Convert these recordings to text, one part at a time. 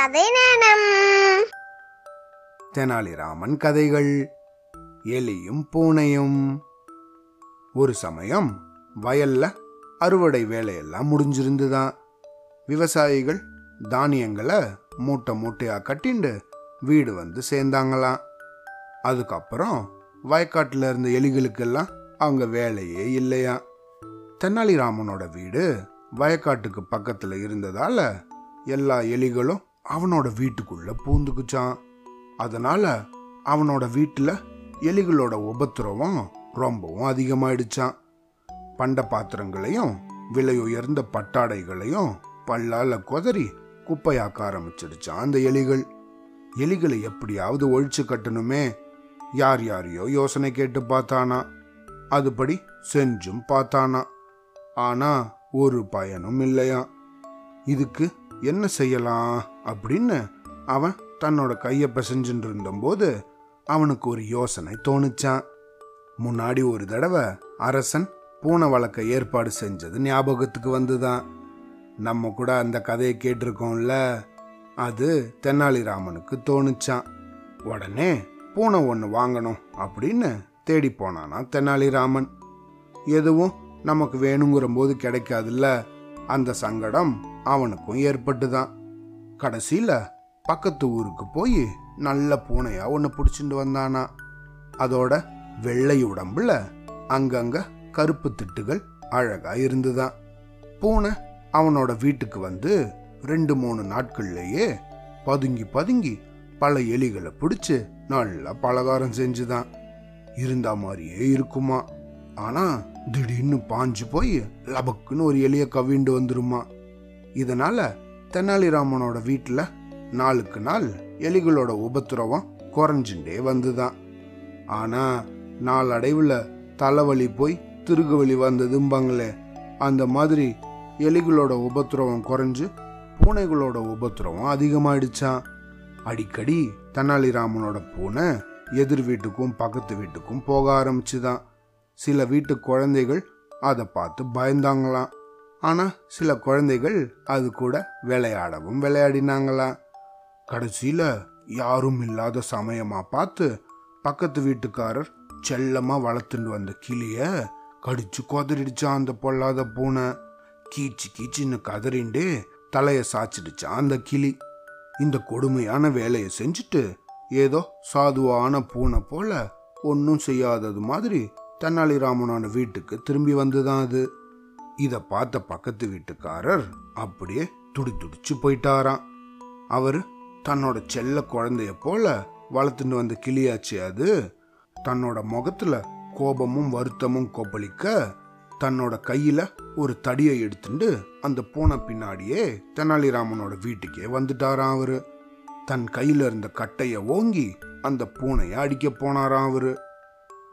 கதை நேரம். தெனாலிராமன் கதைகள் எலியும் பூனையும். ஒரு சமயம் வயல்ல அறுவடை வேலையெல்லாம் முடிஞ்சிருந்துதான் விவசாயிகள் தானியங்களை மூட்டை மூட்டையா கட்டிண்டு வீடு வந்து சேர்ந்தாங்களாம் அதுக்கப்புறம் வயக்காட்டில் இருந்த எலிகளுக்கெல்லாம் அவங்க வேலையே இல்லையா. தெனாலிராமனோட வீடு வயக்காட்டுக்கு பக்கத்தில் இருந்ததால் எல்லா எலிகளும் அவனோட வீட்டுக்குள்ள பூந்துக்குச்சான். அதனால அவனோட வீட்டில் எலிகளோட உபத்திரவம் ரொம்பவும் அதிகமாயிடுச்சான். பண்ட பாத்திரங்களையும் விலை உயர்ந்த பட்டாடைகளையும் பல்லால கொதறி குப்பையாக்க ஆரம்பிச்சிடுச்சான் அந்த எலிகள். எலிகளை எப்படியாவது ஒழிச்சு கட்டணுமே. யார் யாரையோ யோசனை கேட்டு பார்த்தானா. அதுபடி செஞ்சும் பார்த்தானா. ஆனா ஒரு பயனும் இல்லையா இதுக்கு என்ன செய்யலாம்? அப்படின்னு அவன் தன்னோட கையை பிசைஞ்சுட்டு இருந்தபோது அவனுக்கு ஒரு யோசனை தோணுச்சான் முன்னாடி ஒரு தடவை அரசன் பூனை வளர்க்க ஏற்பாடு செஞ்சது ஞாபகத்துக்கு வந்துதான். நம்ம கூட அந்த கதையை கேட்டிருக்கோம்ல. அது தெனாலிராமனுக்கு தோணுச்சான் உடனே பூனை ஒன்று வாங்கணும் அப்படின்னு தேடி போனானா தெனாலிராமன் எதுவும் நமக்கு வேணுங்கிற போது கிடைக்காதுல்ல. அந்த சங்கடம் அவனுக்கும் ஏற்பட்டுதான். கடைசியில் பக்கத்து ஊருக்கு போய் நல்ல பூனையாக ஒன்று பிடிச்சிட்டு வந்தானா. அதோட வெள்ளை உடம்புல அங்கங்கே கருப்பு திட்டுகள் அழகாக இருந்துதான் பூனை அவனோட வீட்டுக்கு வந்து ரெண்டு மூணு நாட்கள்லேயே பதுங்கி பதுங்கி பல எலிகளை பிடிச்சி நல்லா பலகாரம் செஞ்சுதான் இருந்தா மாதிரியே இருக்குமா. ஆனால் திடீர்னு பாஞ்சு போய் லபக்குன்னு ஒரு எலியை கவிண்டு வந்துருமா. இதனால தெனாலிராமனோட வீட்டில் நாளுக்கு நாள் எலிகளோட உபத்திரவம் குறைஞ்சுட்டே வந்துதான். ஆனால் நாளடைவில் தலைவலி போய் திருகுவலி வந்ததும்பாங்களே அந்த மாதிரி எலிகளோட உபத்திரவம் குறைஞ்சு பூனைகளோட உபத்திரவம் அதிகமாயிடுச்சான் அடிக்கடி தெனாலிராமனோட பூனை எதிர் வீட்டுக்கும் பக்கத்து வீட்டுக்கும் போக ஆரம்பிச்சுதான். சில வீட்டு குழந்தைகள் அதை பார்த்து பயந்தாங்களாம். ஆனால் சில குழந்தைகள் அது கூட விளையாடவும் விளையாடினாங்களாம் கடைசியில் யாரும் இல்லாத சமயமாக பார்த்து பக்கத்து வீட்டுக்காரர் செல்லமாக வளர்த்துட்டு வந்த கிளியை கடிச்சு கொதறிடுச்சான் அந்த பொல்லாத பூனை. கீச்சு கீச்சின்னு கதறிண்டு தலையை சாச்சிடுச்சான் அந்த கிளி. இந்த கொடுமையான வேலையை செஞ்சுட்டு ஏதோ சாதுவான பூனை போல ஒன்றும் செய்யாதது மாதிரி தென்னாலிராமனோட வீட்டுக்கு திரும்பி வந்துதான் அது. இத பார்த்த பக்கத்து வீட்டுக்காரர் அப்படியே துடி துடிச்சு போயிட்டாராம். அவர் தன்னோட செல்ல குழந்தைய போல வளர்த்துட்டு வந்த கிளியாச்சு அது. தன்னோட முகத்துல கோபமும் வருத்தமும் கொப்பளிக்க தன்னோட கையில ஒரு தடியை எடுத்துட்டு அந்த பூனை பின்னாடியே தெனாலிராமனோட வீட்டுக்கே வந்துட்டாராம் அவரு. தன் கையில இருந்த கட்டைய ஓங்கி அந்த பூனைய அடிக்க போனாராம் அவரு.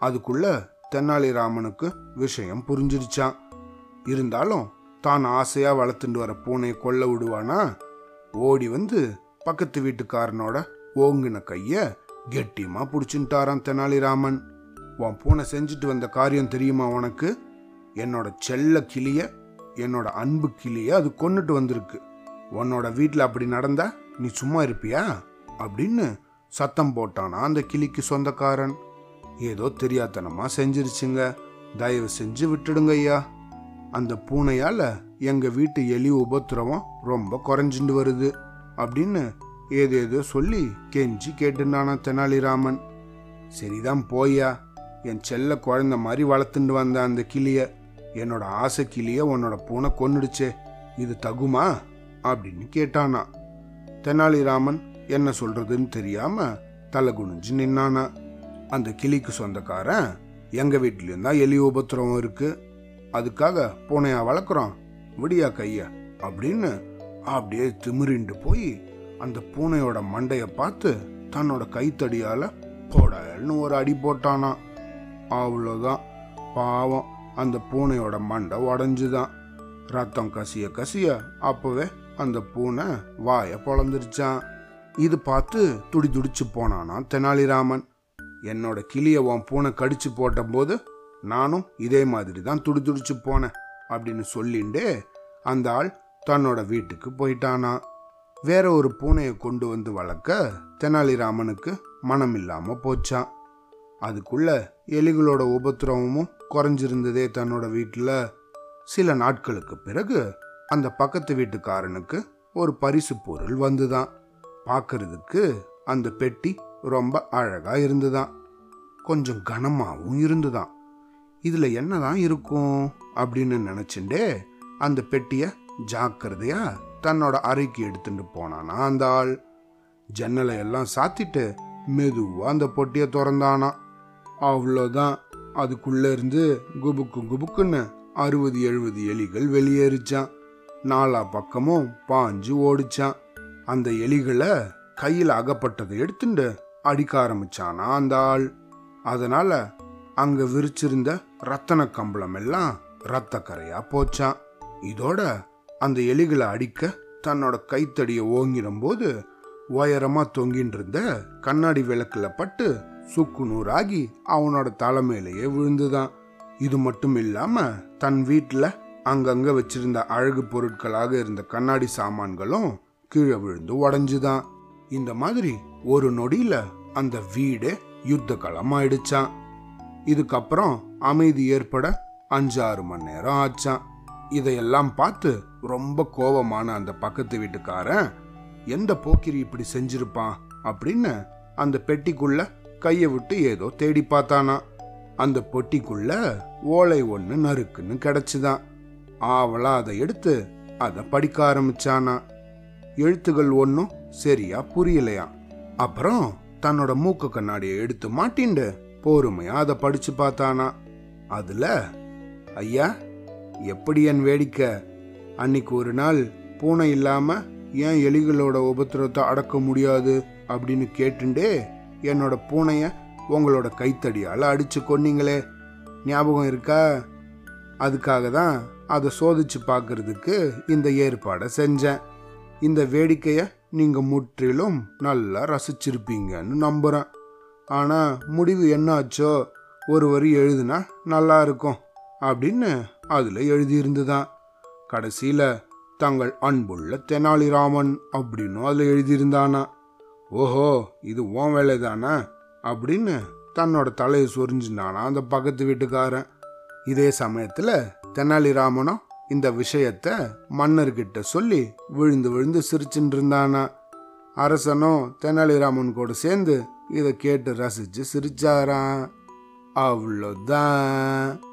அதுக்குள்ள தெனாலிராமனுக்கு விஷயம் புரிஞ்சிருச்சான் இருந்தாலும் தான் ஆசையாக வளர்த்துட்டு வர பூனையை கொல்ல விடுவானா? ஓடி வந்து பக்கத்து வீட்டுக்காரனோட ஓங்கின கையை கெட்டியமாக புடிச்சுட்டாராம் தெனாலிராமன். உன் பூனை செஞ்சுட்டு வந்த காரியம் தெரியுமா உனக்கு? என்னோட செல்ல கிளிய என்னோட அன்பு கிளிய அது கொண்டுட்டு வந்திருக்கு. உன்னோட வீட்டில் அப்படி நடந்தா நீ சும்மா இருப்பியா? அப்படின்னு சத்தம் போட்டானா அந்த கிளிக்கு சொந்தக்காரன். ஏதோ தெரியாத்தனமா செஞ்சிருச்சுங்க. தயவு செஞ்சு விட்டுடுங்க ஐயா. அந்த பூனையால் எங்கள் வீட்டு எலி உபத்திரவம் ரொம்ப குறைஞ்சிட்டு வருது அப்படின்னு ஏதேதோ சொல்லி கெஞ்சி கேட்டுனானா தெனாலிராமன். சரிதான் போயா என் செல்ல குழந்த மாதிரி வளர்த்துண்டு வந்த அந்த கிளிய. என்னோட ஆசை கிளிய உன்னோட பூனை கொன்னுடுச்சே இது தகுமா? அப்படின்னு கேட்டானா. தெனாலிராமன் என்ன சொல்றதுன்னு தெரியாம தலை குனிஞ்சு நின்னானா. அந்த கிளிக்கு சொந்தக்காரன் எங்க வீட்லேயும் தான் எலி உபத்திரவம் இருக்குது அதுக்காக பூனையா வளர்க்குறோம் விடியா கைய. அப்படின்னு அப்படியே திமிரிண்டு போய் அந்த பூனையோட மண்டையை பார்த்து தன்னோட கைத்தடியால் போடன்னு ஒரு அடி போட்டானா. அவ்வளோதான் பாவம். அந்த பூனையோட மண்டை உடஞ்சுதான். ரத்தம் கசிய கசிய அப்போவே அந்த பூனை வாயை பொழந்துருச்சான். இது பார்த்து துடி துடிச்சு போனானா தெனாலிராமன். என்னோட கிளியை உன் பூனை கடிச்சு போட்டபோது நானும் இதே மாதிரி தான் துடி துடிச்சு போனேன் அப்படின்னு சொல்லிண்டே அந்த ஆள் தன்னோட வீட்டுக்கு போயிட்டானா. வேற ஒரு பூனையை கொண்டு வந்து வளர்க்க தெனாலிராமனுக்கு மனம் இல்லாமல் போச்சான் அதுக்குள்ள எலிகளோட உபத்திரவமும் குறைஞ்சிருந்ததே தன்னோட வீட்டில். சில நாட்களுக்கு பிறகு அந்த பக்கத்து வீட்டுக்காரனுக்கு ஒரு பரிசு பொருள் வந்துதான். பார்க்கறதுக்கு அந்த பெட்டி ரொம்ப அழகாக இருந்துதான். கொஞ்சம் கனமாகவும் இருந்துதான். இதுல என்னதான் இருக்கும் அப்படின்னு நினச்சிண்டே அந்த பெட்டியை ஜாக்கிரதையா தன்னோட அறைக்கு எடுத்துட்டு போனானா அந்த ஆள். ஜன்னலை எல்லாம் சாத்திட்டு மெதுவாக அந்த பொட்டியை திறந்தானா. அவ்வளோதான். அதுக்குள்ளே இருந்து குபுக்கு குபுக்குன்னு அறுபது எழுபது எலிகள் வெளியேறிச்சான். நாலா பக்கமும் பாஞ்சு ஓடிச்சான். அந்த எலிகளை கையில் அகப்பட்டதை எடுத்துட்டு அடிக்க ஆரம்பிச்சானா அந்த ஆள். அதனால் அங்க விரிச்சிருந்த ரத்தன கம்பளம் எல்லாம் ரத்த கரையா போச்சான் இதோட அந்த எலிகளை அடிக்க தன்னோட கைத்தடியை ஓங்கிடும் போது உயரமா தொங்கின்னு இருந்த கண்ணாடி விளக்குல பட்டு சுக்கு நூறாகி அவனோட தலைமையிலேயே விழுந்துதான். இது மட்டும் இல்லாம தன் வீட்டுல அங்கங்க வச்சிருந்த அழகு பொருட்களாக இருந்த கண்ணாடி சாமான்களும் கீழே விழுந்து உடஞ்சுதான். இந்த மாதிரி ஒரு நொடியில அந்த வீடே யுத்த களம் ஆயிடுச்சான் இதுக்கப்புறம் அமைதி ஏற்பட அஞ்சாறு மணி நேரம் ஆச்சான் இதையெல்லாம் பார்த்து ரொம்ப கோவமான அந்த பக்கத்து வீட்டுக்காரன் எந்த போக்கிரி இப்படி செஞ்சிருப்பான்? அப்படின்னு அந்த பெட்டிக்குள்ள கையை விட்டு ஏதோ தேடி பார்த்தானா. அந்த பொட்டிக்குள்ள ஓலை ஒன்று நறுக்குன்னு கிடச்சிதான் ஆவலா அதை எடுத்து அதை படிக்க ஆரம்பிச்சானா. எழுத்துகள் ஒன்றும் சரியா புரியலையா. அப்புறம் தன்னோட மூக்கு கண்ணாடியை எடுத்து மாட்டிண்டு பொறுமையா அதை படிச்சு பார்த்தானா? அதுல ஐயா எப்படி என் வேடிக்கை? அன்னைக்கு ஒரு நாள் பூனை இல்லாம ஏன் எலிகளோட உபத்திரத்தை அடக்க முடியாது? அப்படின்னு கேட்டுண்டே என்னோட பூனைய உங்களோட கைத்தடியால் அடிச்சு கொன்னீங்களே. ஞாபகம் இருக்கா? அதுக்காக தான் அதை சோதிச்சு பார்க்கறதுக்கு இந்த ஏற்பாடை செஞ்சேன். இந்த வேடிக்கையை நீங்கள் முற்றிலும் நல்லா ரசிச்சிருப்பீங்கன்னு நம்புகிறேன் ஆனால் முடிவு என்னாச்சோ? ஒரு வரி எழுதுனா நல்லா இருக்கும் அப்படின்னு அதில் எழுதியிருந்துதான். கடைசியில் தங்கள் அன்புள்ள தெனாலிராமன் அப்படின்னும் அதில் எழுதியிருந்தானா. ஓஹோ இது ஓன் வேலை தானே அப்படின்னு தன்னோட தலையை சொரிஞ்சினானா அந்த பக்கத்து வீட்டுக்காரன். இதே சமயத்தில் தெனாலிராமனும் இந்த விஷயத்த மன்னர்கிட்ட சொல்லி விழுந்து விழுந்து சிரிச்சுட்டு இருந்தானா. அரசனும் தெனாலிராமன் கூட சேர்ந்து இதை கேட்டு ரசிச்சு சிரிச்சாராம். அவ்வளோதான்.